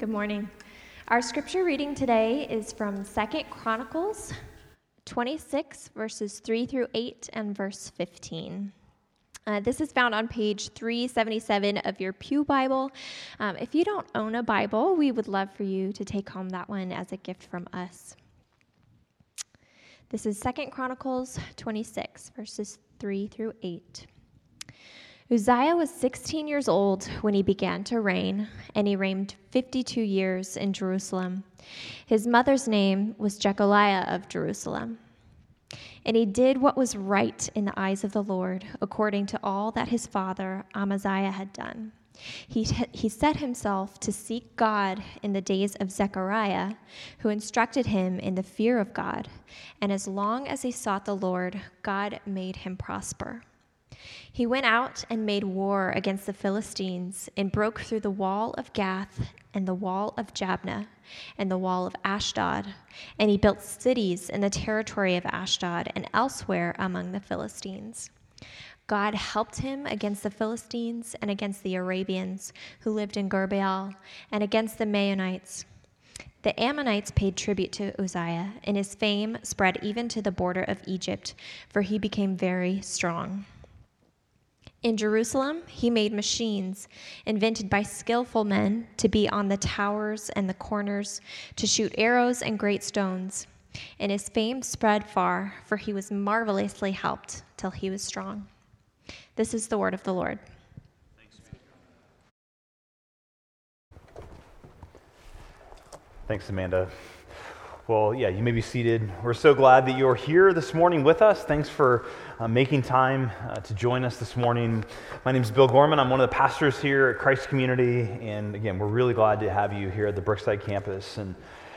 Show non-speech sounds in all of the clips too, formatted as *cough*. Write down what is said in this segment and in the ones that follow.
Good morning. Our scripture reading today is from Second Chronicles 26, verses 3 through 8, and verse 15. Uh, this is found on page 377 of your Pew Bible. Um, if you don't own a Bible, we would love for you to take home that one as a gift from us. This is Second Chronicles 26, verses 3 through 8. Uzziah was 16 years old when he began to reign, and he reigned 52 years in Jerusalem. His mother's name was Jecoliah of Jerusalem. And he did what was right in the eyes of the Lord, according to all that his father Amaziah had done. He, he set himself to seek God in the days of Zechariah, who instructed him in the fear of God. And as long as he sought the Lord, God made him prosper. He went out and made war against the Philistines and broke through the wall of Gath and the wall of Jabneh and the wall of Ashdod. And he built cities in the territory of Ashdod and elsewhere among the Philistines. God helped him against the Philistines and against the Arabians who lived in Gur Baal and against the Maonites. The Ammonites paid tribute to Uzziah, and his fame spread even to the border of Egypt, for he became very strong. In Jerusalem, he made machines invented by skillful men to be on the towers and the corners, to shoot arrows and great stones. And his fame spread far, for he was marvelously helped till he was strong. This is the word of the Lord. Thanks, Amanda. Well, yeah, you may be seated. We're so glad that you're here this morning with us. Thanks for uh, making time uh, to join us this morning. My name is Bill Gorman. I'm one of the pastors here at Christ Community. And again, we're really glad to have you here at the Brookside campus. And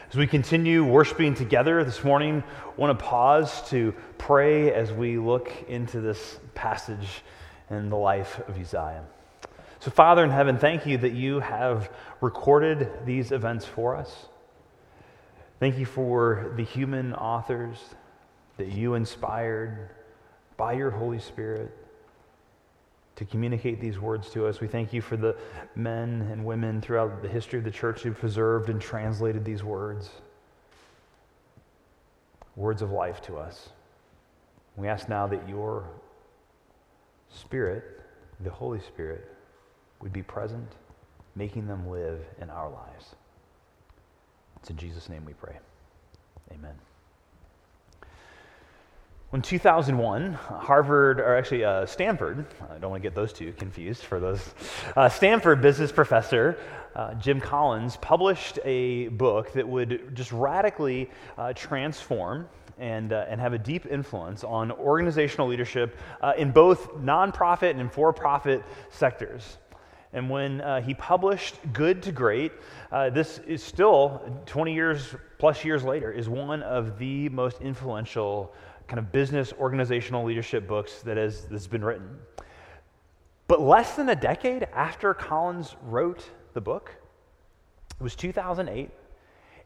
as we continue worshiping together this morning, I want to pause to pray as we look into this passage in the life of Uzziah. So, Father in heaven, thank you that you have recorded these events for us. Thank you for the human authors that you inspired by your Holy Spirit to communicate these words to us. We thank you for the men and women throughout the history of the church who preserved and translated these words, words of life to us. We ask now that your Spirit, the Holy Spirit, would be present, making them live in our lives. It's in Jesus' name we pray. Amen. In 2001, Harvard, or actually uh, Stanford, I don't want to get those two confused for those, uh, Stanford business professor uh, Jim Collins published a book that would just radically uh, transform and, uh, and have a deep influence on organizational leadership uh, in both nonprofit and for profit sectors. And when uh, he published Good to Great, uh, this is still 20 years plus years later, is one of the most influential kind of business organizational leadership books that has that's been written. But less than a decade after Collins wrote the book, it was 2008,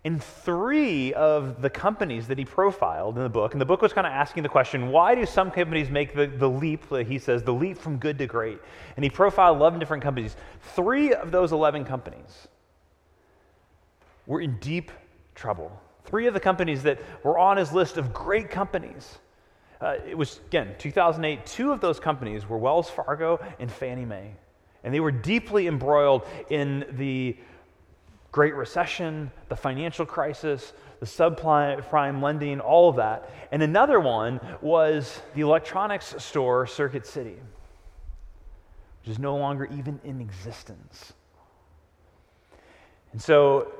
in three of the companies that he profiled in the book, and the book was kind of asking the question why do some companies make the, the leap, he says, the leap from good to great? And he profiled 11 different companies. Three of those 11 companies were in deep trouble. Three of the companies that were on his list of great companies. Uh, it was, again, 2008. Two of those companies were Wells Fargo and Fannie Mae. And they were deeply embroiled in the Great Recession, the financial crisis, the subprime lending, all of that. And another one was the electronics store Circuit City, which is no longer even in existence. And so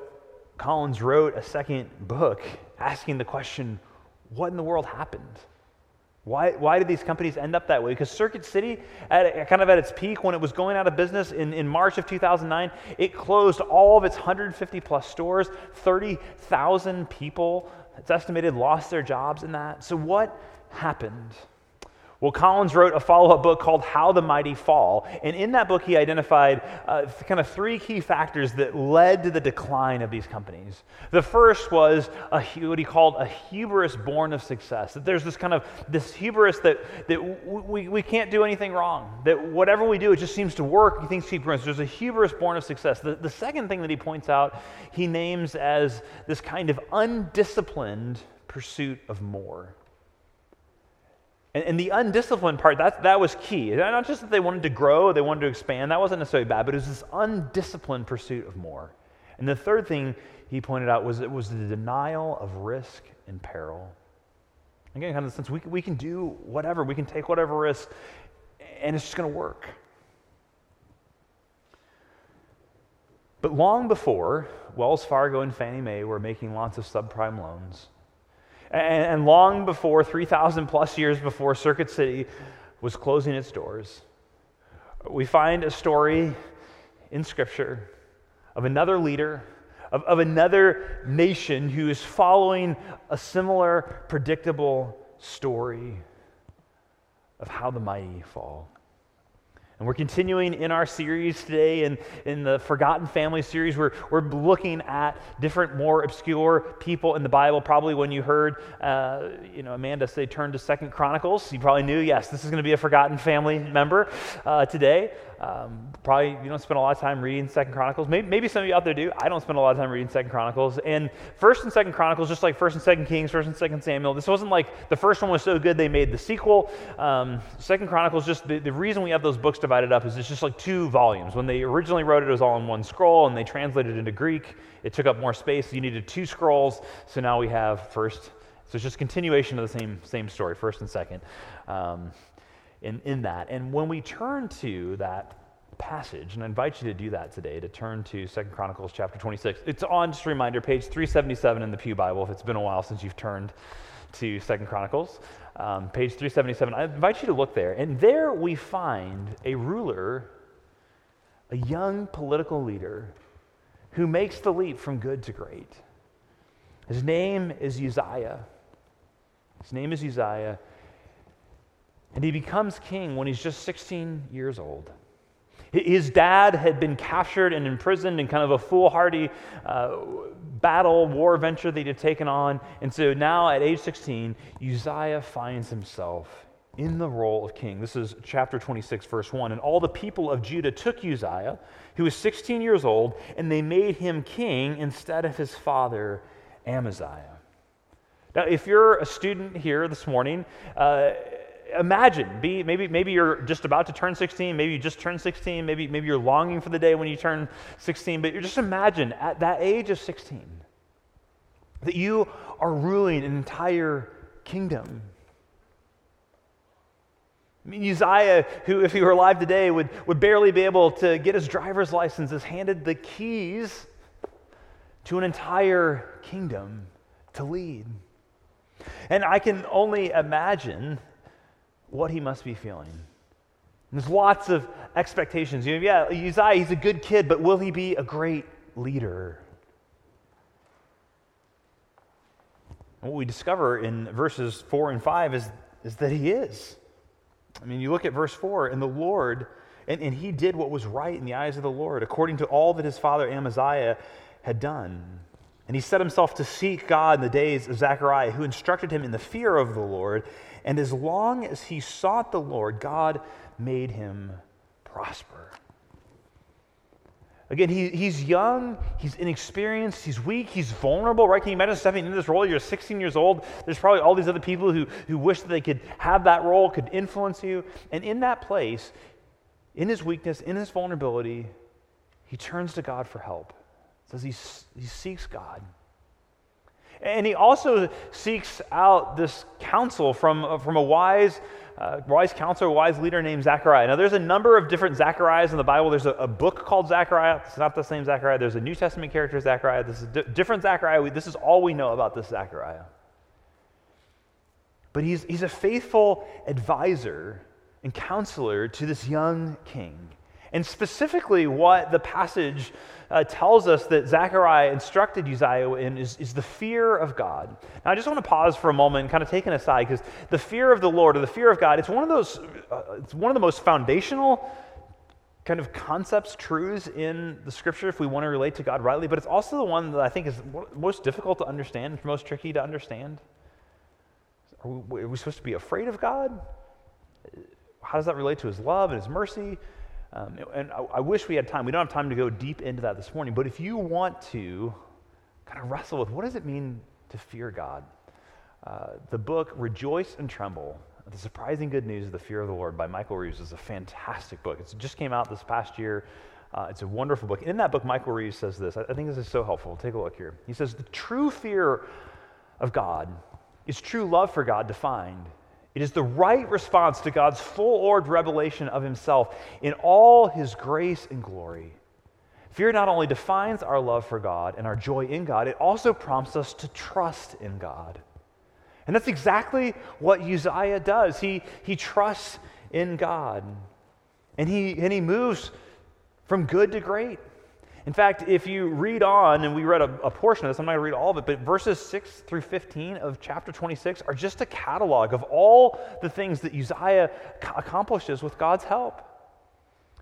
Collins wrote a second book asking the question what in the world happened? Why, why did these companies end up that way? Because Circuit City, at, kind of at its peak when it was going out of business in, in March of 2009, it closed all of its 150 plus stores. 30,000 people, it's estimated, lost their jobs in that. So, what happened? Well, Collins wrote a follow up book called How the Mighty Fall. And in that book, he identified uh, kind of three key factors that led to the decline of these companies. The first was a, what he called a hubris born of success. That there's this kind of this hubris that, that we, we can't do anything wrong. That whatever we do, it just seems to work. He thinks keep There's a hubris born of success. The, the second thing that he points out, he names as this kind of undisciplined pursuit of more. And, and, the undisciplined part, that, that was key. Not just that they wanted to grow, they wanted to expand, that wasn't necessarily bad, but it was this undisciplined pursuit of more. And the third thing he pointed out was it was the denial of risk and peril. Again, kind of the sense we, we can do whatever, we can take whatever risk, and it's just going to work. But long before Wells Fargo and Fannie Mae were making lots of subprime loans, and, long before, 3,000 plus years before Circuit City was closing its doors, we find a story in Scripture of another leader, of, of another nation who is following a similar, predictable story of how the mighty fall. And we're continuing in our series today, in, in the Forgotten Family series. We're, we're looking at different, more obscure people in the Bible. Probably when you heard, uh, you know, Amanda say turn to Second Chronicles, you probably knew, yes, this is going to be a Forgotten Family member uh, today. Um, probably you don't spend a lot of time reading Second Chronicles. Maybe, maybe, some of you out there do. I don't spend a lot of time reading Second Chronicles. And First and Second Chronicles, just like First and Second Kings, First and Second Samuel, this wasn't like the first one was so good they made the sequel. Um, Second Chronicles, just the, the reason we have those books divided up is it's just like two volumes. When they originally wrote it, it was all in one scroll, and they translated it into Greek. It took up more space. So you needed two scrolls. So now we have First. So it's just continuation of the same same story, First and Second. Um, in, in that. And when we turn to that passage, and I invite you to do that today, to turn to Second Chronicles chapter 26. It's on, just a reminder, page 377 in the Pew Bible, if it's been a while since you've turned to Second Chronicles. Um, page 377. I invite you to look there. And there we find a ruler, a young political leader, who makes the leap from good to great. His name is Uzziah. His name is Uzziah. And he becomes king when he's just 16 years old. His dad had been captured and imprisoned in kind of a foolhardy uh, battle, war venture that he'd taken on. And so now at age 16, Uzziah finds himself in the role of king. This is chapter 26, verse 1. And all the people of Judah took Uzziah, who was 16 years old, and they made him king instead of his father, Amaziah. Now, if you're a student here this morning, uh, imagine be maybe maybe you're just about to turn 16 maybe you just turned 16 maybe maybe you're longing for the day when you turn 16 but you just imagine at that age of 16 that you are ruling an entire kingdom I mean, Uzziah, who, if he were alive today, would, would barely be able to get his driver's license, is handed the keys to an entire kingdom to lead. And I can only imagine what he must be feeling. There's lots of expectations. You know, yeah, Uzziah, he's a good kid, but will he be a great leader? And what we discover in verses 4 and 5 is, is that he is. I mean, you look at verse 4, and the Lord, and, and he did what was right in the eyes of the Lord, according to all that his father Amaziah had done. And he set himself to seek God in the days of Zechariah, who instructed him in the fear of the Lord and as long as he sought the Lord, God made him prosper. Again, he, he's young, he's inexperienced, he's weak, he's vulnerable, right? Can you imagine stepping into this role? You're 16 years old. There's probably all these other people who, who wish that they could have that role, could influence you. And in that place, in his weakness, in his vulnerability, he turns to God for help. Says he, he seeks God. And he also seeks out this counsel from, from a wise, uh, wise counselor, wise leader named Zechariah. Now, there's a number of different Zechariahs in the Bible. There's a, a book called Zechariah. It's not the same Zechariah. There's a New Testament character, Zechariah. This is different Zechariah. We, this is all we know about this Zechariah. But he's, he's a faithful advisor and counselor to this young king. And specifically, what the passage uh, tells us that Zechariah instructed Uzziah in is, is the fear of God. Now, I just want to pause for a moment and kind of take an aside because the fear of the Lord or the fear of God, it's one of those, uh, it's one of the most foundational kind of concepts, truths in the scripture if we want to relate to God rightly, but it's also the one that I think is most difficult to understand, most tricky to understand. Are we, are we supposed to be afraid of God? How does that relate to his love and his mercy? Um, and I, I, wish we had time. We don't have time to go deep into that this morning, but if you want to kind of wrestle with what does it mean to fear God, uh, the book Rejoice and Tremble The Surprising Good News of the Fear of the Lord by Michael Reeves is a fantastic book. It just came out this past year. Uh, it's a wonderful book. In that book, Michael Reeves says this. I, I think this is so helpful. Take a look here. He says, The true fear of God is true love for God defined it is the right response to God's full orbed revelation of himself in all his grace and glory. Fear not only defines our love for God and our joy in God, it also prompts us to trust in God. And that's exactly what Uzziah does. He, he trusts in God. And he, and he moves from good to great. In fact, if you read on, and we read a, a, portion of this, I'm not going to read all of it, but verses 6 through 15 of chapter 26 are just a catalog of all the things that Uzziah accomplishes with God's help.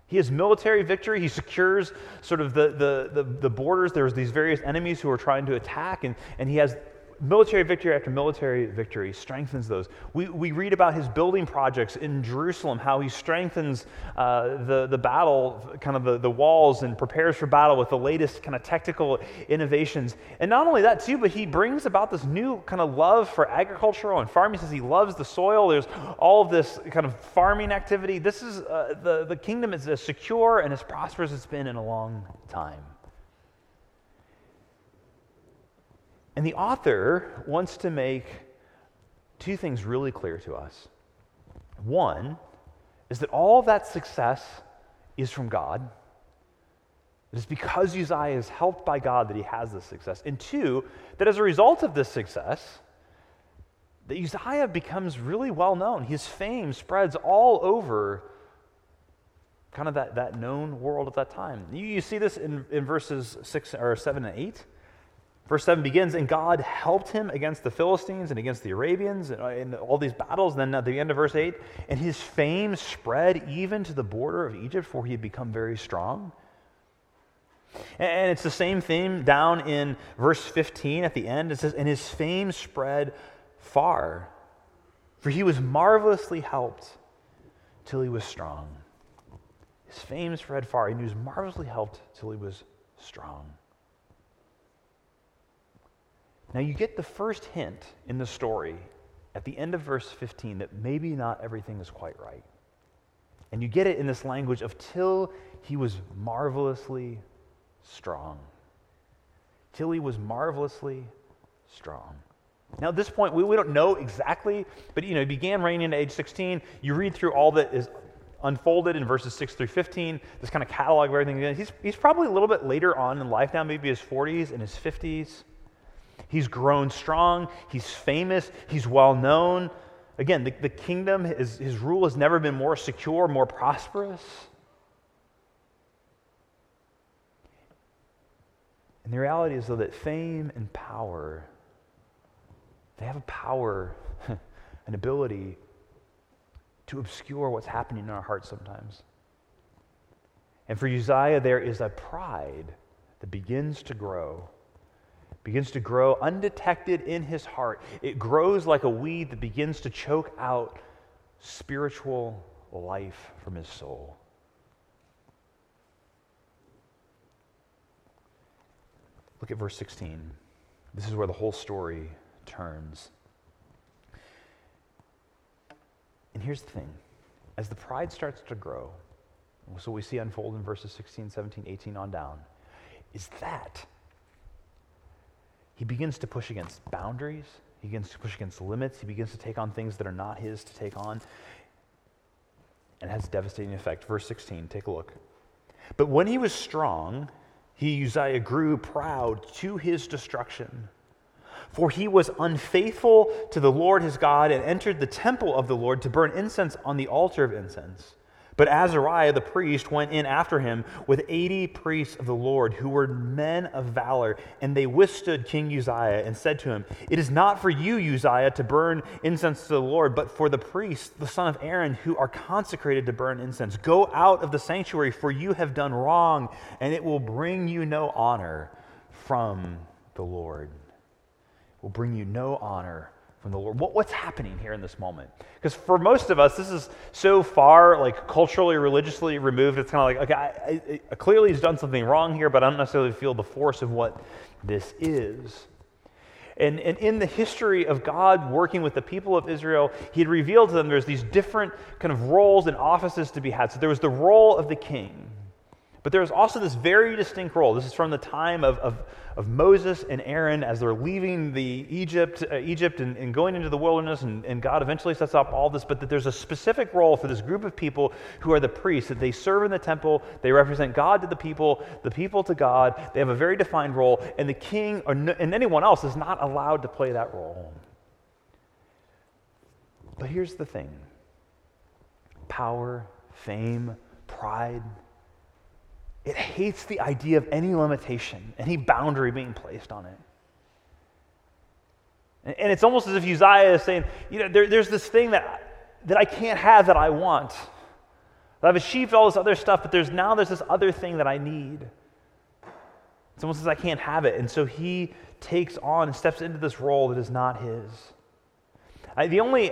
He has military victory. He secures sort of the, the, the, the borders. There's these various enemies who are trying to attack, and, and he has military victory after military victory strengthens those. We, we read about his building projects in Jerusalem, how he strengthens uh, the, the battle, kind of the, the walls, and prepares for battle with the latest kind of technical innovations. And not only that, too, but he brings about this new kind of love for agricultural and farming. He says he loves the soil. There's all of this kind of farming activity. This is uh, the, the kingdom is as secure and as prosperous as it's been in a long time. And the author wants to make two things really clear to us. One is that all of that success is from God. It is because Uzziah is helped by God that he has this success. And two, that as a result of this success, that Uzziah becomes really well known. His fame spreads all over kind of that, that known world at that time. You, you see this in, in verses six or seven and eight. Verse 7 begins, and God helped him against the Philistines and against the Arabians and, uh, in all these battles. And then at the end of verse 8, and his fame spread even to the border of Egypt, for he had become very strong. And it's the same theme down in verse 15 at the end. It says, and his fame spread far, for he was marvelously helped till he was strong. His fame spread far, and he was marvelously helped till he was strong. Now, you get the first hint in the story at the end of verse 15 that maybe not everything is quite right. And you get it in this language of till he was marvelously strong. Till he was marvelously strong. Now, at this point, we, we don't know exactly, but you know, he began reigning at age 16. You read through all that is unfolded in verses 6 through 15, this kind of catalog of everything. He's, he's probably a little bit later on in life now, maybe his 40s and his 50s. He's grown strong, he's famous, he's well known. Again, the, the kingdom, his, his rule has never been more secure, more prosperous. And the reality is, though, that fame and power, they have a power, *laughs* an ability to obscure what's happening in our hearts sometimes. And for Uzziah, there is a pride that begins to grow begins to grow undetected in his heart. It grows like a weed that begins to choke out spiritual life from his soul. Look at verse 16. This is where the whole story turns. And here's the thing as the pride starts to grow, so we see unfold in verses 16, 17, 18 on down, is that he begins to push against boundaries. He begins to push against limits. He begins to take on things that are not his to take on. And has devastating effect. Verse 16, take a look. But when he was strong, he, Uzziah, grew proud to his destruction. For he was unfaithful to the Lord his God and entered the temple of the Lord to burn incense on the altar of incense. But Azariah the priest went in after him with 80 priests of the Lord who were men of valor, and they withstood King Uzziah and said to him, It is not for you, Uzziah, to burn incense to the Lord, but for the priests, the son of Aaron, who are consecrated to burn incense. Go out of the sanctuary, for you have done wrong, and it will bring you no honor from the Lord. It will bring you no honor from the Lord. What, what's happening here in this moment? Because for most of us, this is so far like culturally, religiously removed. It's kind of like, okay, I, I, clearly he's done something wrong here, but I don't necessarily feel the force of what this is. And, and in the history of God working with the people of Israel, he had revealed to them there's these different kind of roles and offices to be had. So there was the role of the king. But there was also this very distinct role. This is from the time of, of, of Moses and Aaron as they're leaving the Egypt, uh, Egypt and, and, going into the wilderness, and, and God eventually sets up all this, but that there's a specific role for this group of people who are the priests, that they serve in the temple, they represent God to the people, the people to God, they have a very defined role, and the king or and anyone else is not allowed to play that role. But here's the thing power, fame, pride, it hates the idea of any limitation, any boundary being placed on it. And it's almost as if Uzziah is saying, you know, there, there's this thing that, that I can't have that I want. I've achieved all this other stuff, but there's now there's this other thing that I need. It's almost as I can't have it. And so he takes on and steps into this role that is not his. I, the only,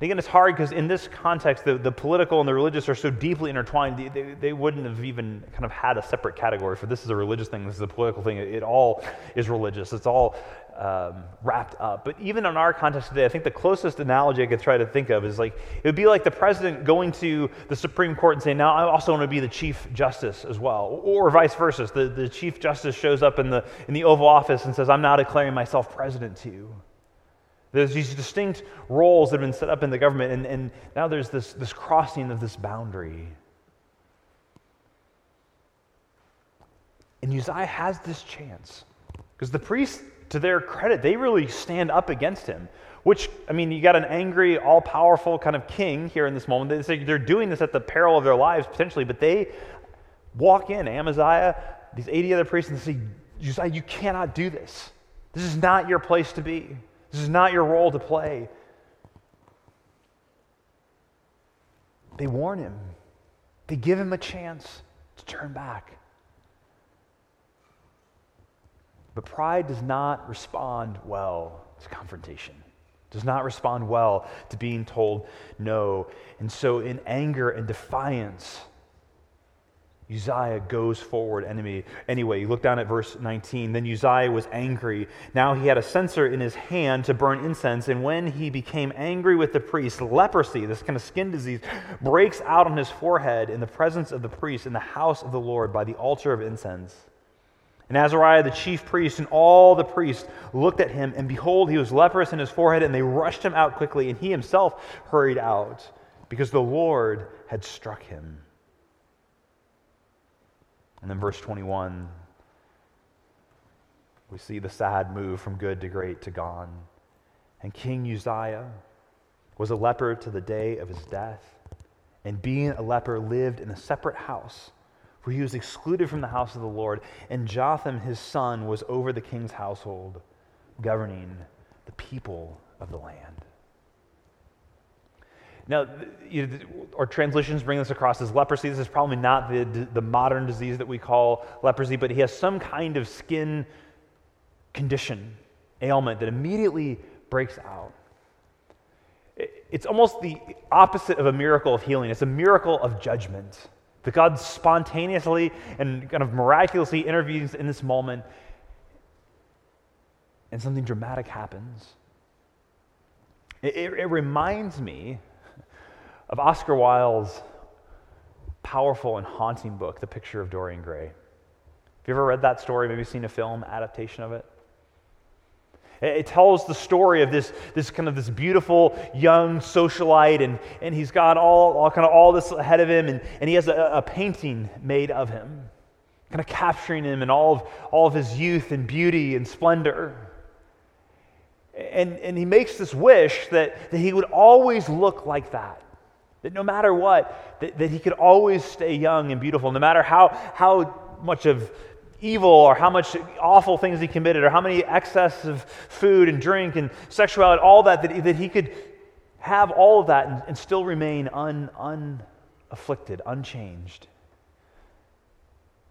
again, it's hard because in this context, the, the political and the religious are so deeply intertwined, they, they, they, wouldn't have even kind of had a separate category for this is a religious thing, this is a political thing. It, it all is religious, it's all um, wrapped up. But even in our context today, I think the closest analogy I could try to think of is like it would be like the president going to the Supreme Court and saying, Now I also want to be the Chief Justice as well. Or vice versa. The, the Chief Justice shows up in the, in the Oval Office and says, I'm now declaring myself president to you. There's these distinct roles that have been set up in the government, and, and now there's this, this crossing of this boundary. And Uzziah has this chance. Because the priests, to their credit, they really stand up against him. Which, I mean, you got an angry, all powerful kind of king here in this moment. They're doing this at the peril of their lives potentially, but they walk in, Amaziah, these 80 other priests, and say, Uzziah, you cannot do this. This is not your place to be. This is not your role to play. They warn him, they give him a chance to turn back. But pride does not respond well to confrontation, does not respond well to being told no. And so, in anger and defiance, Uzziah goes forward enemy. Anyway, you look down at verse 19. Then Uzziah was angry. Now he had a censer in his hand to burn incense. And when he became angry with the priest, leprosy, this kind of skin disease, breaks out on his forehead in the presence of the priest in the house of the Lord by the altar of incense. And Azariah, the chief priest, and all the priests looked at him, and behold, he was leprous in his forehead, and they rushed him out quickly, and he himself hurried out, because the Lord had struck him. And then verse 21, we see the sad move from good to great to gone. And King Uzziah was a leper to the day of his death. And being a leper, lived in a separate house, for he was excluded from the house of the Lord. And Jotham, his son, was over the king's household, governing the people of the land. Now, you know, our translations bring this across as leprosy. This is probably not the, the modern disease that we call leprosy, but he has some kind of skin condition, ailment that immediately breaks out. It's almost the opposite of a miracle of healing, it's a miracle of judgment. That God spontaneously and kind of miraculously intervenes in this moment, and something dramatic happens. It, it, it reminds me of Oscar Wilde's powerful and haunting book, The Picture of Dorian Gray. Have you ever read that story? Maybe seen a film adaptation of it? It tells the story of this, this kind of this beautiful young socialite, and, and he's got all, all kind of all this ahead of him, and, and he has a, a painting made of him, kind of capturing him in all of, all of his youth and beauty and splendor. And, and he makes this wish that, that he would always look like that That no matter what, that, that he could always stay young and beautiful, no matter how, how much of evil or how much awful things he committed or how many excess of food and drink and sexuality, all that, that, that he could have all of that and, and still remain un, unafflicted, unchanged.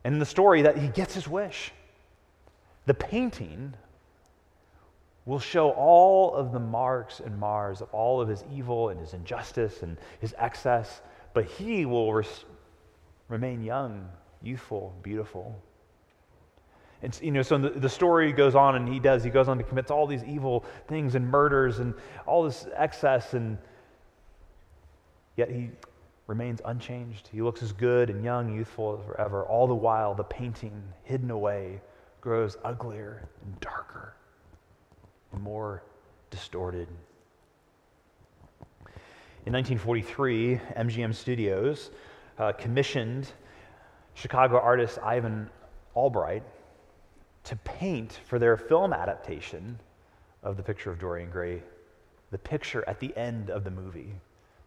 And in the story, that he gets his wish. The painting will show all of the marks and mars of all of his evil and his injustice and his excess, but he will res- remain young, youthful, beautiful. And, you know, so the, the story goes on, and he does. He goes on to commit all these evil things and murders and all this excess, and yet he remains unchanged. He looks as good and young, youthful as ever. All the while, the painting hidden away grows uglier and darker more distorted. In 1943, MGM Studios uh, commissioned Chicago artist Ivan Albright to paint for their film adaptation of The Picture of Dorian Gray, the picture at the end of the movie.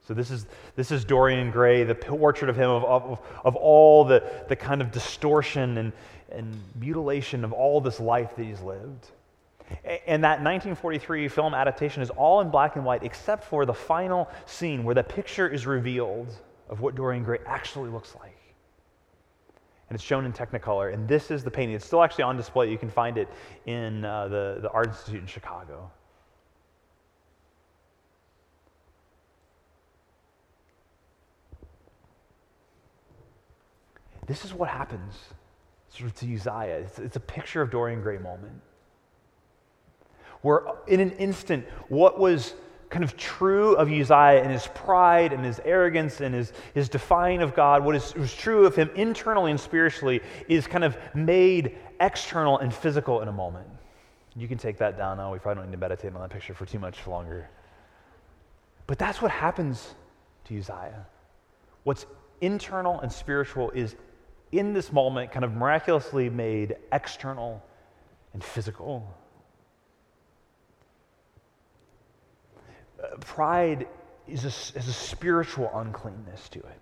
So this is, this is Dorian Gray, the portrait of him, of, of, of all the, the kind of distortion and, and mutilation of all this life that he's lived. And that 1943 film adaptation is all in black and white except for the final scene where the picture is revealed of what Dorian Gray actually looks like. And it's shown in Technicolor. And this is the painting. It's still actually on display. You can find it in uh, the, the Art Institute in Chicago. This is what happens sort of to Uzziah. It's, it's a picture of Dorian Gray moment where in an instant, what was kind of true of Uzziah and his pride and his arrogance and his, his defying of God, what is, was true of him internally and spiritually, is kind of made external and physical in a moment. You can take that down now. We probably don't need to meditate on that picture for too much longer. But that's what happens to Uzziah. What's internal and spiritual is in this moment kind of miraculously made external and physical. Pride is a, is a spiritual uncleanness to it.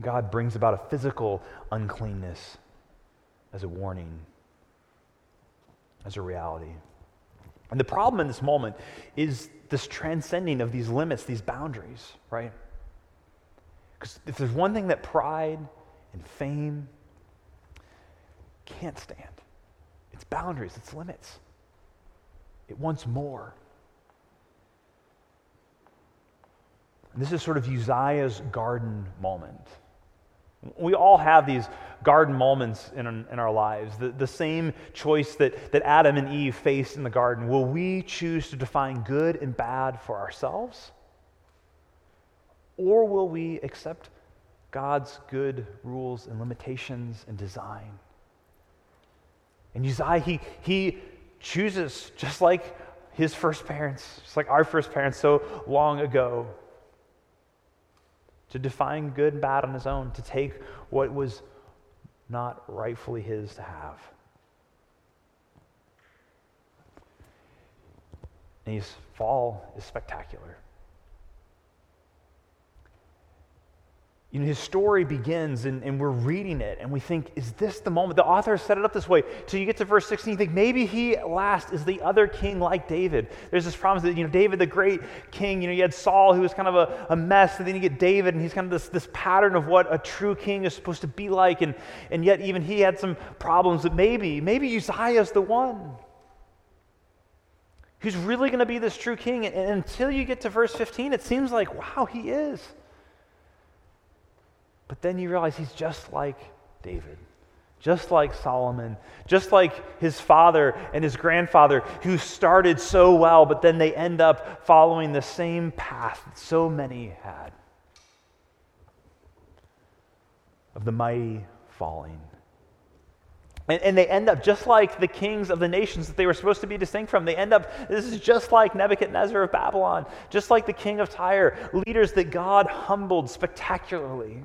God brings about a physical uncleanness as a warning, as a reality. And the problem in this moment is this transcending of these limits, these boundaries, right? Because if there's one thing that pride and fame can't stand, it's boundaries, it's limits. It wants more. And this is sort of Uzziah's garden moment. We all have these garden moments in, in our lives, the, the same choice that, that Adam and Eve faced in the garden. Will we choose to define good and bad for ourselves? Or will we accept God's good rules and limitations and design? And Uzziah, he, he chooses, just like his first parents, just like our first parents so long ago, to define good and bad on his own, to take what was not rightfully his to have. And his fall is spectacular. You know, his story begins and, and, we're reading it and we think, is this the moment? The author set it up this way. So you get to verse 16, you think maybe he at last is the other king like David. There's this promise that, you know, David, the great king, you know, you had Saul who was kind of a, a mess, and then you get David and he's kind of this, this pattern of what a true king is supposed to be like. And, and yet even he had some problems that maybe, maybe Uzziah's the one who's really going to be this true king. And, and until you get to verse 15, it seems like, wow, he is. But then you realize he's just like David, just like Solomon, just like his father and his grandfather, who started so well, but then they end up following the same path that so many had of the mighty falling. And, and, they end up just like the kings of the nations that they were supposed to be distinct from. They end up, this is just like Nebuchadnezzar of Babylon, just like the king of Tyre, leaders that God humbled spectacularly.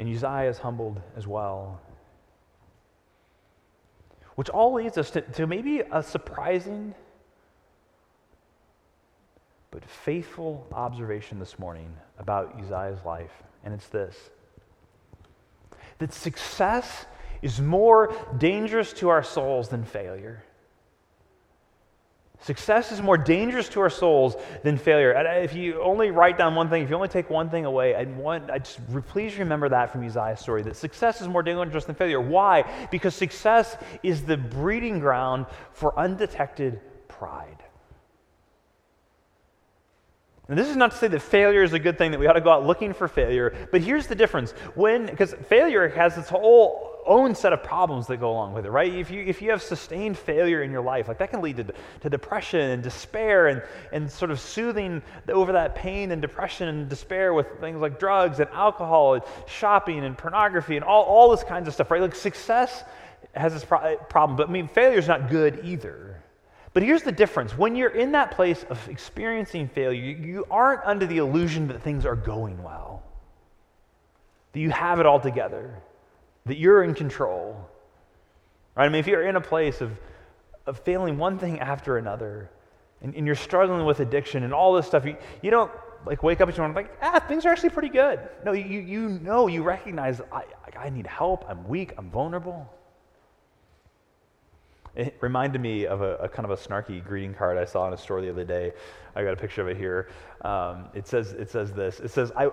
And Uzziah is humbled as well. Which all leads us to, to maybe a surprising but faithful observation this morning about Uzziah's life, and it's this that success is more dangerous to our souls than failure. Success is more dangerous to our souls than failure. If you only write down one thing, if you only take one thing away, I want, I just please remember that from Uzziah's story that success is more dangerous than failure. Why? Because success is the breeding ground for undetected pride. And this is not to say that failure is a good thing, that we ought to go out looking for failure, but here's the difference. When, because failure has its whole own set of problems that go along with it, right? If you, if you have sustained failure in your life, like that can lead to, to depression and despair and, and sort of soothing over that pain and depression and despair with things like drugs and alcohol and shopping and pornography and all, all this kinds of stuff, right? Like success has this pro- problem, but I mean, failure is not good either. But here's the difference. When you're in that place of experiencing failure, you aren't under the illusion that things are going well, that you have it all together, that you're in control. Right? I mean, if you're in a place of, of failing one thing after another, and, and you're struggling with addiction and all this stuff, you, you don't like wake up each morning like, ah, things are actually pretty good. No, you, you know, you recognize I, I need help, I'm weak, I'm vulnerable. It reminded me of a, a, kind of a snarky greeting card I saw in a store the other day. I got a picture of it here. Um, it, says, it says this It says, I,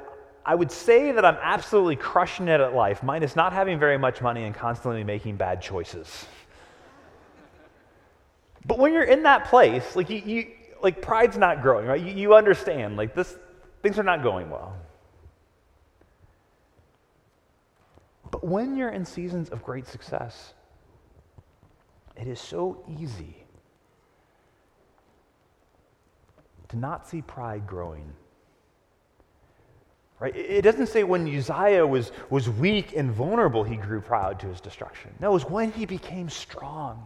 I would say that I'm absolutely crushing it at life, minus not having very much money and constantly making bad choices. But when you're in that place, like, you, you like pride's not growing, right? You, you understand, like, this, things are not going well. But when you're in seasons of great success, it is so easy to not see pride growing. Right? It doesn't say when Uzziah was, was weak and vulnerable, he grew proud to his destruction. No, it was when he became strong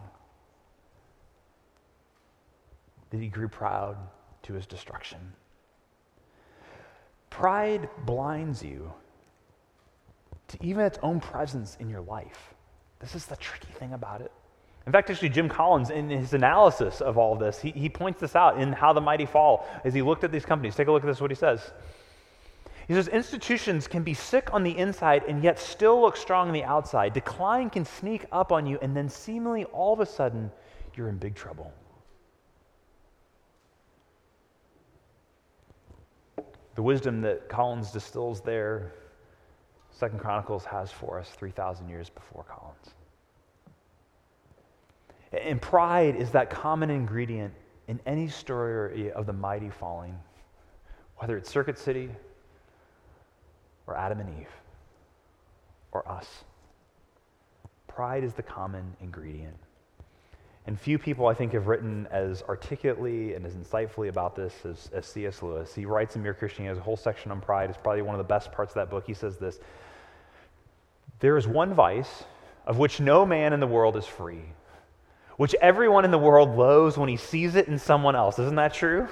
that he grew proud to his destruction. Pride blinds you to even its own presence in your life. This is the tricky thing about it. In fact, actually, Jim Collins, in his analysis of all this, he, he points this out in How the Mighty Fall as he looked at these companies. Take a look at this, what he says. He says, Institutions can be sick on the inside and yet still look strong on the outside. Decline can sneak up on you, and then seemingly all of a sudden, you're in big trouble. The wisdom that Collins distills there, Second Chronicles has for us 3,000 years before Collins. And pride is that common ingredient in any story of the mighty falling, whether it's Circuit City or Adam and Eve or us. Pride is the common ingredient. And few people, I think, have written as articulately and as insightfully about this as, as C.S. Lewis. He writes in Mere Christianity, has a whole section on pride. It's probably one of the best parts of that book. He says this There is one vice of which no man in the world is free which everyone in the world loathes when he sees it in someone else. Isn't that true?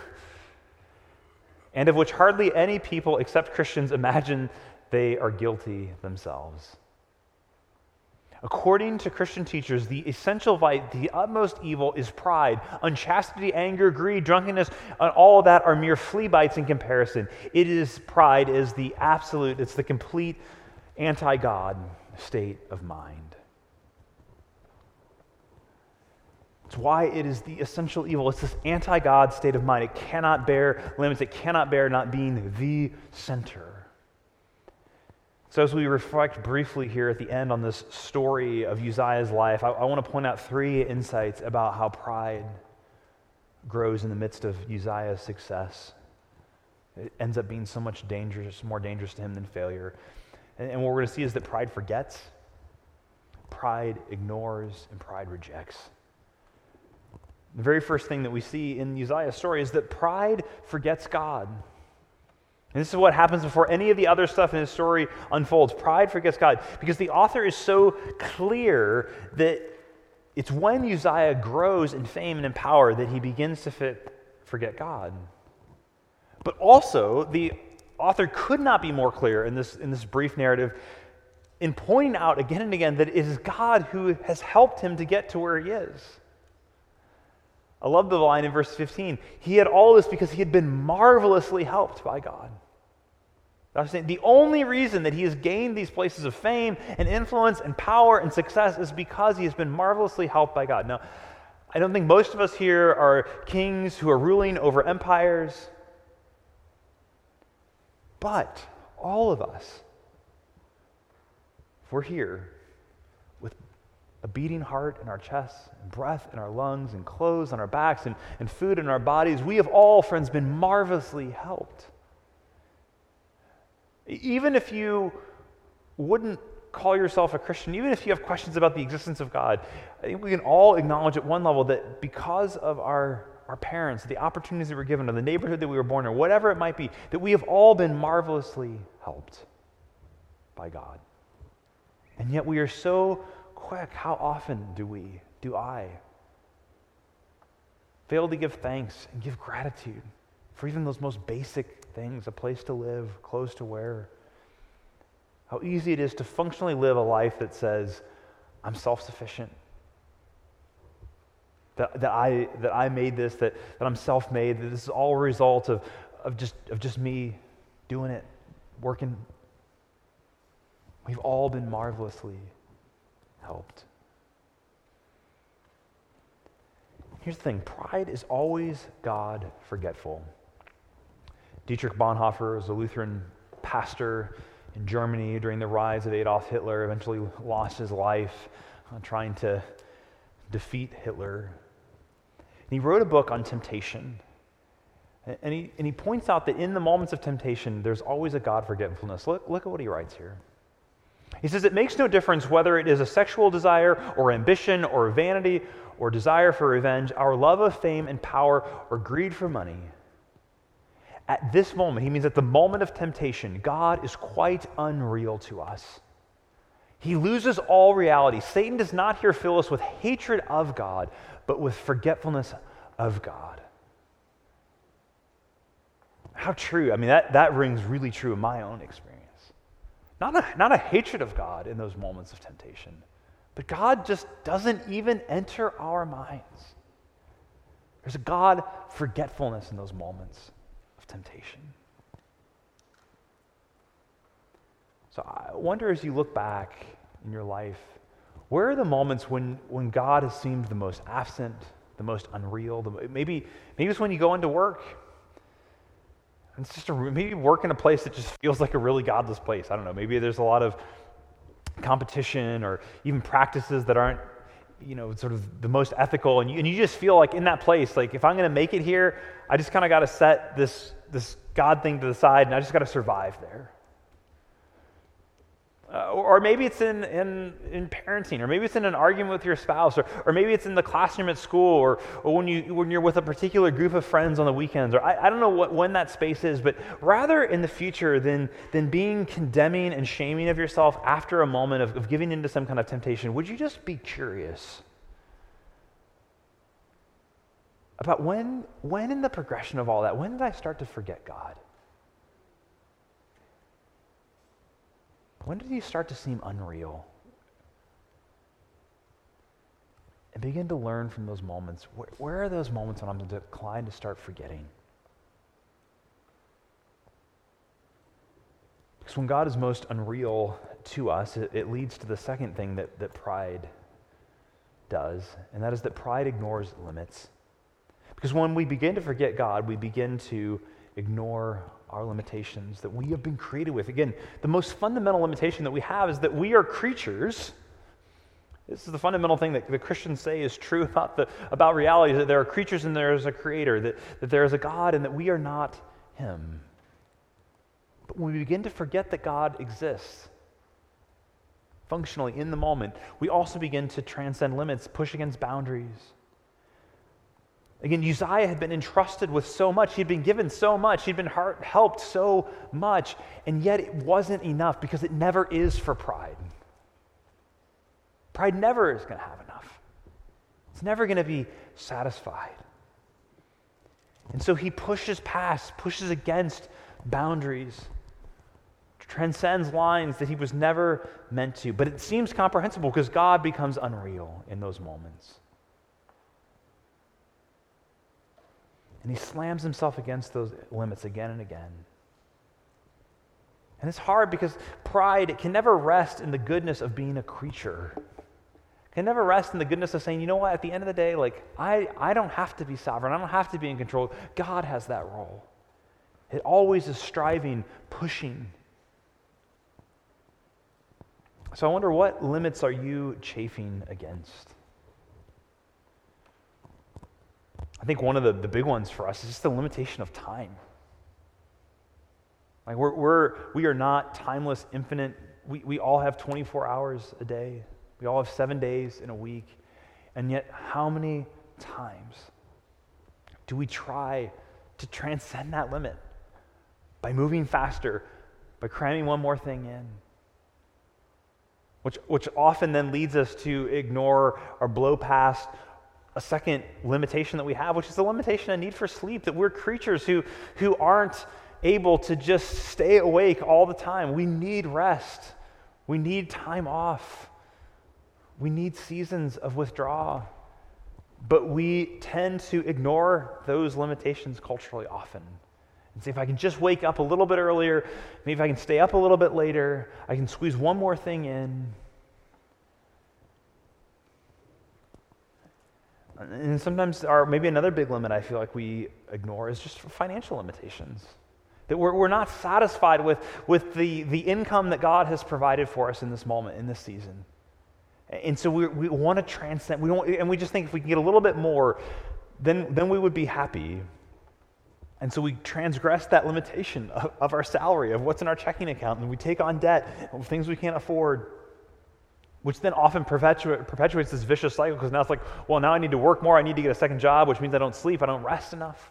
And of which hardly any people except Christians *laughs* imagine they are guilty themselves. According to Christian teachers, the essential vice, the utmost evil is pride. Unchastity, anger, greed, drunkenness, and all of that are mere flea bites in comparison. It is pride is the absolute, it's the complete anti-God state of mind. It's why it is the essential evil. It's this anti God state of mind. It cannot bear limits, it cannot bear not being the center. So, as we reflect briefly here at the end on this story of Uzziah's life, I, I want to point out three insights about how pride grows in the midst of Uzziah's success. It ends up being so much dangerous, more dangerous to him than failure. And, and what we're going to see is that pride forgets, pride ignores, and pride rejects. The very first thing that we see in Uzziah's story is that pride forgets God. And this is what happens before any of the other stuff in his story unfolds. Pride forgets God. Because the author is so clear that it's when Uzziah grows in fame and in power that he begins to fit, forget God. But also, the author could not be more clear in this, in this brief narrative in pointing out again and again that it is God who has helped him to get to where he is. I love the line in verse 15. He had all this because he had been marvelously helped by God. Saying the only reason that he has gained these places of fame and influence and power and success is because he has been marvelously helped by God. Now, I don't think most of us here are kings who are ruling over empires, but all of us, if we're here a beating heart in our chests, and breath in our lungs, and clothes on our backs, and, and food in our bodies, we have all, friends, been marvelously helped. Even if you wouldn't call yourself a Christian, even if you have questions about the existence of God, I think we can all acknowledge at one level that because of our, our parents, the opportunities that we were given, or the neighborhood that we were born in, whatever it might be, that we have all been marvelously helped by God. And yet we are so quick. How often do we, do I, fail to give thanks and give gratitude for even those most basic things a place to live, clothes to wear. How easy it is to functionally live a life that says, I'm self sufficient. That, that, I, that I made this, that, that I'm self made, that this is all a result of, of, just, of just me doing it, working. We've all been marvelously helped. Here's the thing pride is always God forgetful. Dietrich Bonhoeffer was a Lutheran pastor in Germany during the rise of Adolf Hitler, eventually lost his life uh, trying to defeat Hitler. And he wrote a book on temptation. And he, and he points out that in the moments of temptation, there's always a God forgetfulness. Look, look at what he writes here. He says, It makes no difference whether it is a sexual desire or ambition or vanity or desire for revenge, our love of fame and power or greed for money at this moment, he means at the moment of temptation, God is quite unreal to us. He loses all reality. Satan does not here fill us with hatred of God, but with forgetfulness of God. How true. I mean, that, that rings really true in my own experience. Not a, not a hatred of God in those moments of temptation, but God just doesn't even enter our minds. There's a God forgetfulness in those moments of temptation. So I wonder as you look back in your life, where are the moments when, when God has seemed the most absent, the most unreal? The, maybe, maybe it's when you go into work. It's just a, maybe work in a place that just feels like a really godless place. I don't know. Maybe there's a lot of competition or even practices that aren't you know, sort of the most ethical, and you, and you just feel like in that place, like if I'm going to make it here, I just kind of got to set this this God thing to the side, and I just got to survive there. Uh, or, maybe it's in, in, in parenting, or maybe it's in an argument with your spouse, or, or maybe it's in the classroom at school, or, or when, you, when you're with a particular group of friends on the weekends, or I, I don't know what, when that space is, but rather in the future than, than being condemning and shaming of yourself after a moment of, of giving into some kind of temptation, would you just be curious about when, when in the progression of all that, when did I start to forget God? When did he start to seem unreal? And begin to learn from those moments. Where, where are those moments when I'm inclined to start forgetting? Because when God is most unreal to us, it, it leads to the second thing that, that pride does, and that is that pride ignores limits. Because when we begin to forget God, we begin to ignore our limitations that we have been created with. Again, the most fundamental limitation that we have is that we are creatures. This is the fundamental thing that the Christians say is true about, the, about reality that there are creatures and there is a creator, that, that there is a God and that we are not Him. But when we begin to forget that God exists, functionally in the moment, we also begin to transcend limits, push against boundaries. Again, Uzziah had been entrusted with so much. He'd been given so much. He'd been heart, helped so much. And yet it wasn't enough because it never is for pride. Pride never is going to have enough, it's never going to be satisfied. And so he pushes past, pushes against boundaries, transcends lines that he was never meant to. But it seems comprehensible because God becomes unreal in those moments. And he slams himself against those limits again and again. And it's hard because pride can never rest in the goodness of being a creature. Can never rest in the goodness of saying, you know what, at the end of the day, like I, I don't have to be sovereign. I don't have to be in control. God has that role. It always is striving, pushing. So I wonder what limits are you chafing against? I think one of the, the big ones for us is just the limitation of time. Like we're, we're, we are not timeless, infinite. We, we all have 24 hours a day. We all have seven days in a week. And yet, how many times do we try to transcend that limit by moving faster, by cramming one more thing in? Which, which often then leads us to ignore or blow past a second limitation that we have, which is the limitation of need for sleep, that we're creatures who, who aren't able to just stay awake all the time. We need rest. We need time off. We need seasons of withdrawal. But we tend to ignore those limitations culturally often. And say, if I can just wake up a little bit earlier, maybe if I can stay up a little bit later, I can squeeze one more thing in. And sometimes, our, maybe another big limit I feel like we ignore is just financial limitations. That we're, we're not satisfied with, with the, the income that God has provided for us in this moment, in this season. And so we, we want to transcend, we want, and we just think if we can get a little bit more, then, then we would be happy. And so we transgress that limitation of, of our salary, of what's in our checking account, and we take on debt, things we can't afford which then often perpetuate, perpetuates this vicious cycle because now it's like, well, now I need to work more. I need to get a second job, which means I don't sleep. I don't rest enough.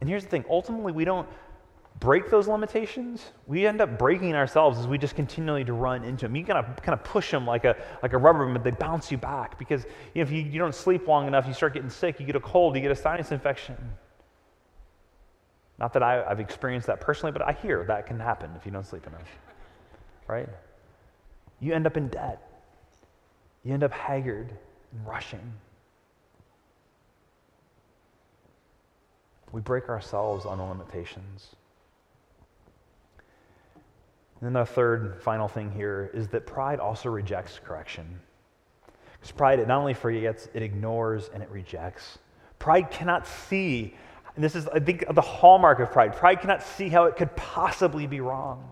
And here's the thing ultimately, we don't break those limitations. We end up breaking ourselves as we just continually to run into them. You kind of kind of push them like a like a rubber band, but they bounce you back because you know, if you, you don't sleep long enough, you start getting sick, you get a cold, you get a sinus infection. Not that I, I've experienced that personally, but I hear that can happen if you don't sleep enough right? You end up in debt. You end up haggard and rushing. We break ourselves on the limitations. And then the third, final thing here is that pride also rejects correction. Because pride, it not only forgets, it ignores and it rejects. Pride cannot see, and this is, I think, the hallmark of pride. Pride cannot see how it could possibly be wrong.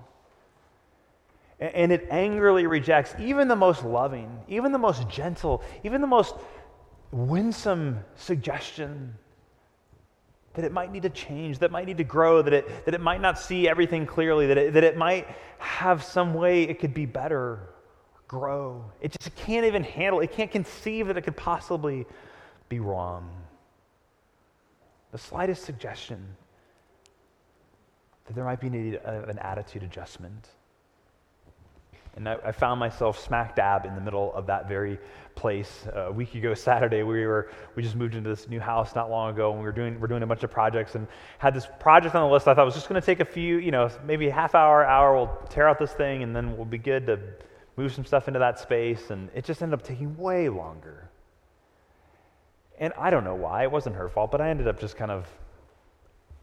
And it angrily rejects even the most loving, even the most gentle, even the most winsome suggestion that it might need to change, that it might need to grow, that it, that it might not see everything clearly, that it, that it might have some way it could be better, grow. It just can't even handle, it can't conceive that it could possibly be wrong. The slightest suggestion that there might be need of an attitude adjustment. And I, I, found myself smack dab in the middle of that very place. Uh, a week ago, *laughs* Saturday, we were we just moved into this new house not long ago, and we were doing we're doing a bunch of projects, and had this project on the list. I thought was just going to take a few, you know, maybe a half hour, hour. We'll tear out this thing, and then we'll be good to move some stuff into that space. And it just ended up taking way longer. And I don't know why. It wasn't her fault, but I ended up just kind of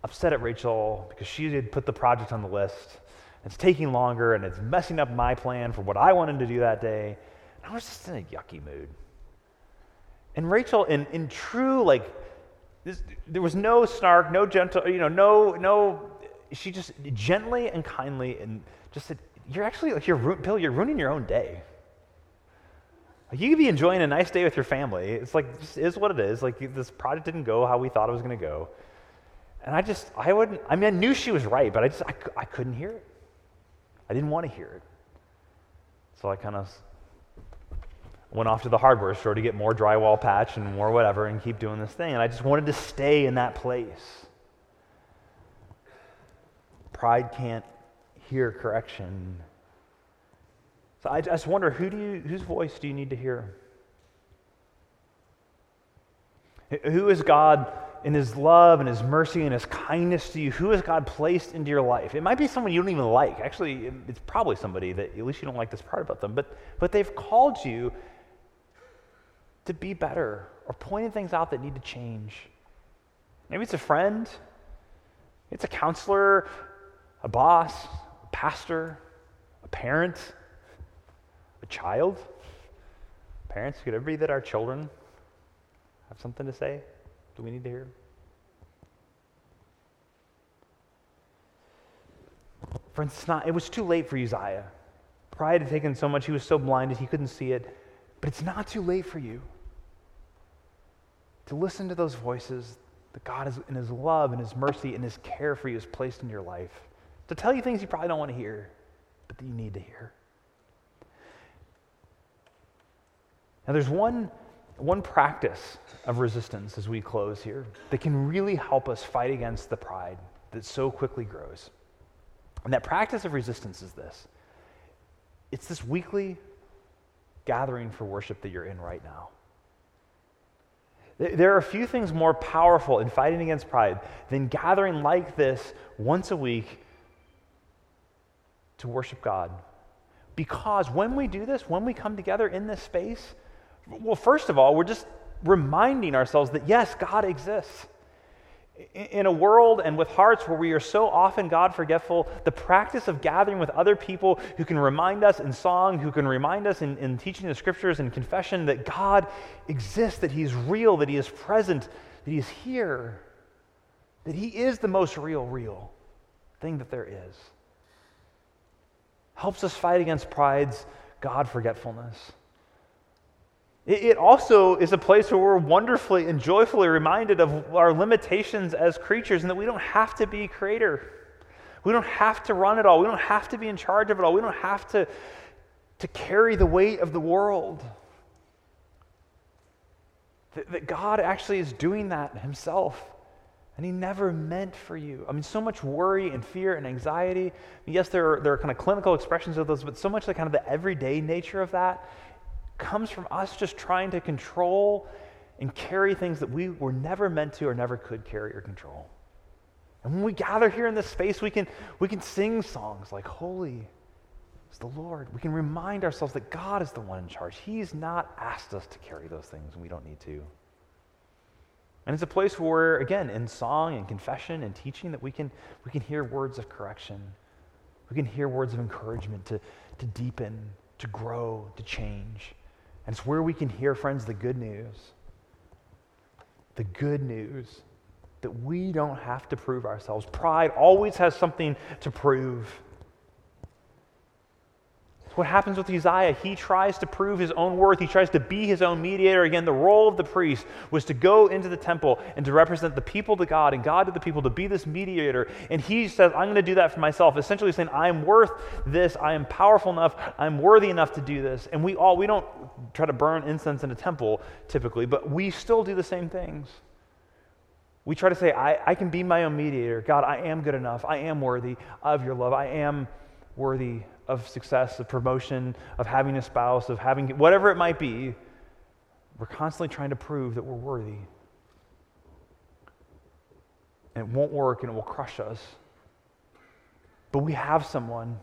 upset at Rachel because she had put the project on the list it's taking longer and it's messing up my plan for what I wanted to do that day. And I was just in a yucky mood. And Rachel, in, in true, like, this, there was no snark, no gentle, you know, no, no, she just gently and kindly and just said, You're actually, like, you're, Bill, you're ruining your own day. Like, you could be enjoying a nice day with your family. It's like, just is what it is. Like, this project didn't go how we thought it was going to go. And I just, I wouldn't, I mean, I knew she was right, but I just, I, I couldn't hear it. I didn't want to hear it. So I kind of went off to the hardware store to get more drywall patch and more whatever and keep doing this thing. And I just wanted to stay in that place. Pride can't hear correction. So I just wonder who do you, whose voice do you need to hear? Who is God in his love and his mercy and his kindness to you, who has God placed into your life? It might be someone you don't even like. Actually, it's probably somebody that at least you don't like this part about them, but, but they've called you to be better or pointing things out that need to change. Maybe it's a friend, it's a counselor, a boss, a pastor, a parent, a child. Parents, could it be that our children have something to say? Do we need to hear? Friends, not, it was too late for Uzziah. Pride had taken so much, he was so blinded he couldn't see it. But it's not too late for you to listen to those voices that God is, in His love and His mercy and His care for you has placed in your life. To tell you things you probably don't want to hear, but that you need to hear. Now, there's one, one practice of resistance as we close here that can really help us fight against the pride that so quickly grows. And that practice of resistance is this it's this weekly gathering for worship that you're in right now. There are a few things more powerful in fighting against pride than gathering like this once a week to worship God. Because when we do this, when we come together in this space, well, first of all, we're just reminding ourselves that yes, God exists. In a world and with hearts where we are so often God forgetful, the practice of gathering with other people who can remind us in song, who can remind us in, in teaching the scriptures and confession that God exists, that He's real, that He is present, that He is here, that He is the most real, real thing that there is, helps us fight against pride's God forgetfulness. It also is a place where we're wonderfully and joyfully reminded of our limitations as creatures and that we don't have to be creator. We don't have to run it all. We don't have to be in charge of it all. We don't have to, to carry the weight of the world. That, that God actually is doing that himself. And he never meant for you. I mean, so much worry and fear and anxiety. Yes, there are, there are kind of clinical expressions of those, but so much like kind of the everyday nature of that comes from us just trying to control and carry things that we were never meant to or never could carry or control. And when we gather here in this space, we can, we can sing songs like, Holy is the Lord. We can remind ourselves that God is the one in charge. He's not asked us to carry those things, and we don't need to. And it's a place where, again, in song and confession and teaching, that we can, we can hear words of correction. We can hear words of encouragement to, to deepen, to grow, to change. And it's where we can hear, friends, the good news. The good news that we don't have to prove ourselves. Pride always has something to prove what happens with Uzziah. He tries to prove his own worth. He tries to be his own mediator. Again, the role of the priest was to go into the temple and to represent the people to God and God to the people, to be this mediator. And he says, I'm going to do that for myself, essentially saying, I'm worth this. I am powerful enough. I'm worthy enough to do this. And we all, we don't try to burn incense in a temple typically, but we still do the same things. We try to say, I, I can be my own mediator. God, I am good enough. I am worthy of your love. I am worthy of success, of promotion, of having a spouse, of having whatever it might be, we're constantly trying to prove that we're worthy. And it won't work and it will crush us. But we have someone,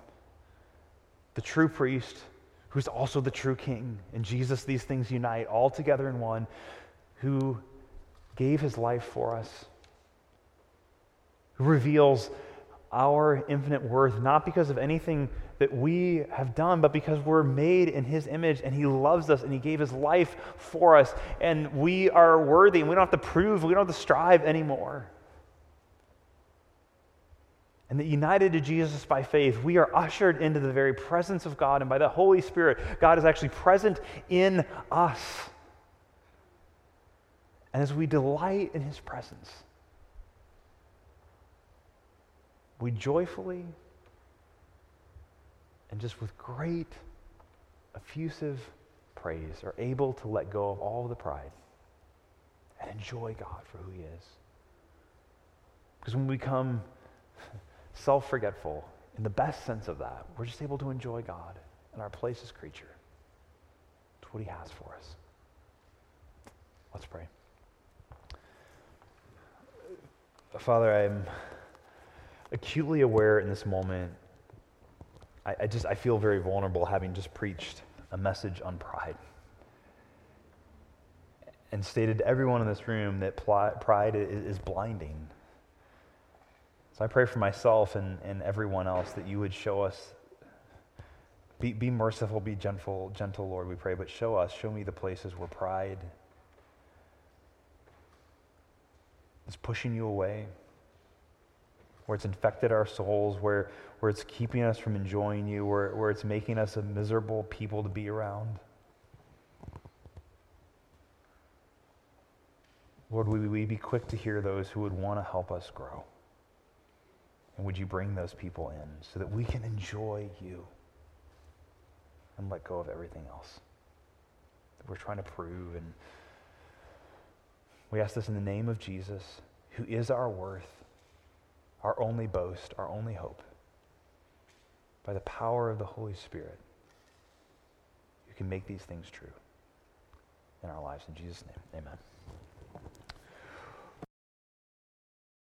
the true priest, who's also the true king. And Jesus, these things unite all together in one, who gave his life for us, who reveals our infinite worth, not because of anything that we have done, but because we're made in His image and He loves us and He gave His life for us. And we are worthy and we don't have to prove, we don't have to strive anymore. And that united to Jesus by faith, we are ushered into the very presence of God. And by the Holy Spirit, God is actually present in us. And as we delight in His presence, we joyfully and just with great, effusive praise are able to let go of all the pride and enjoy God for who He is. Because when we become *laughs* self forgetful, in the best sense of that, we're just able to enjoy God and our place as creature. It's what He has for us. Let's pray. Father, I'm acutely aware in this moment I, I just I feel very vulnerable having just preached a message on pride. and stated to everyone in this room that pride is blinding. So I pray for myself and, and everyone else that you would show us. Be, be merciful, be gentle, gentle, Lord, we pray, but show us, show me the places where pride is pushing you away, where it's infected our souls, where, where it's keeping us from enjoying you, where, where it's making us a miserable people to be around. Lord, would we be quick to hear those who would want to help us grow? And would you bring those people in so that we can enjoy you and let go of everything else that we're trying to prove? And we ask this in the name of Jesus, who is our worth, our only boast, our only hope. By the power of the Holy Spirit, you can make these things true in our lives. In Jesus' name, amen.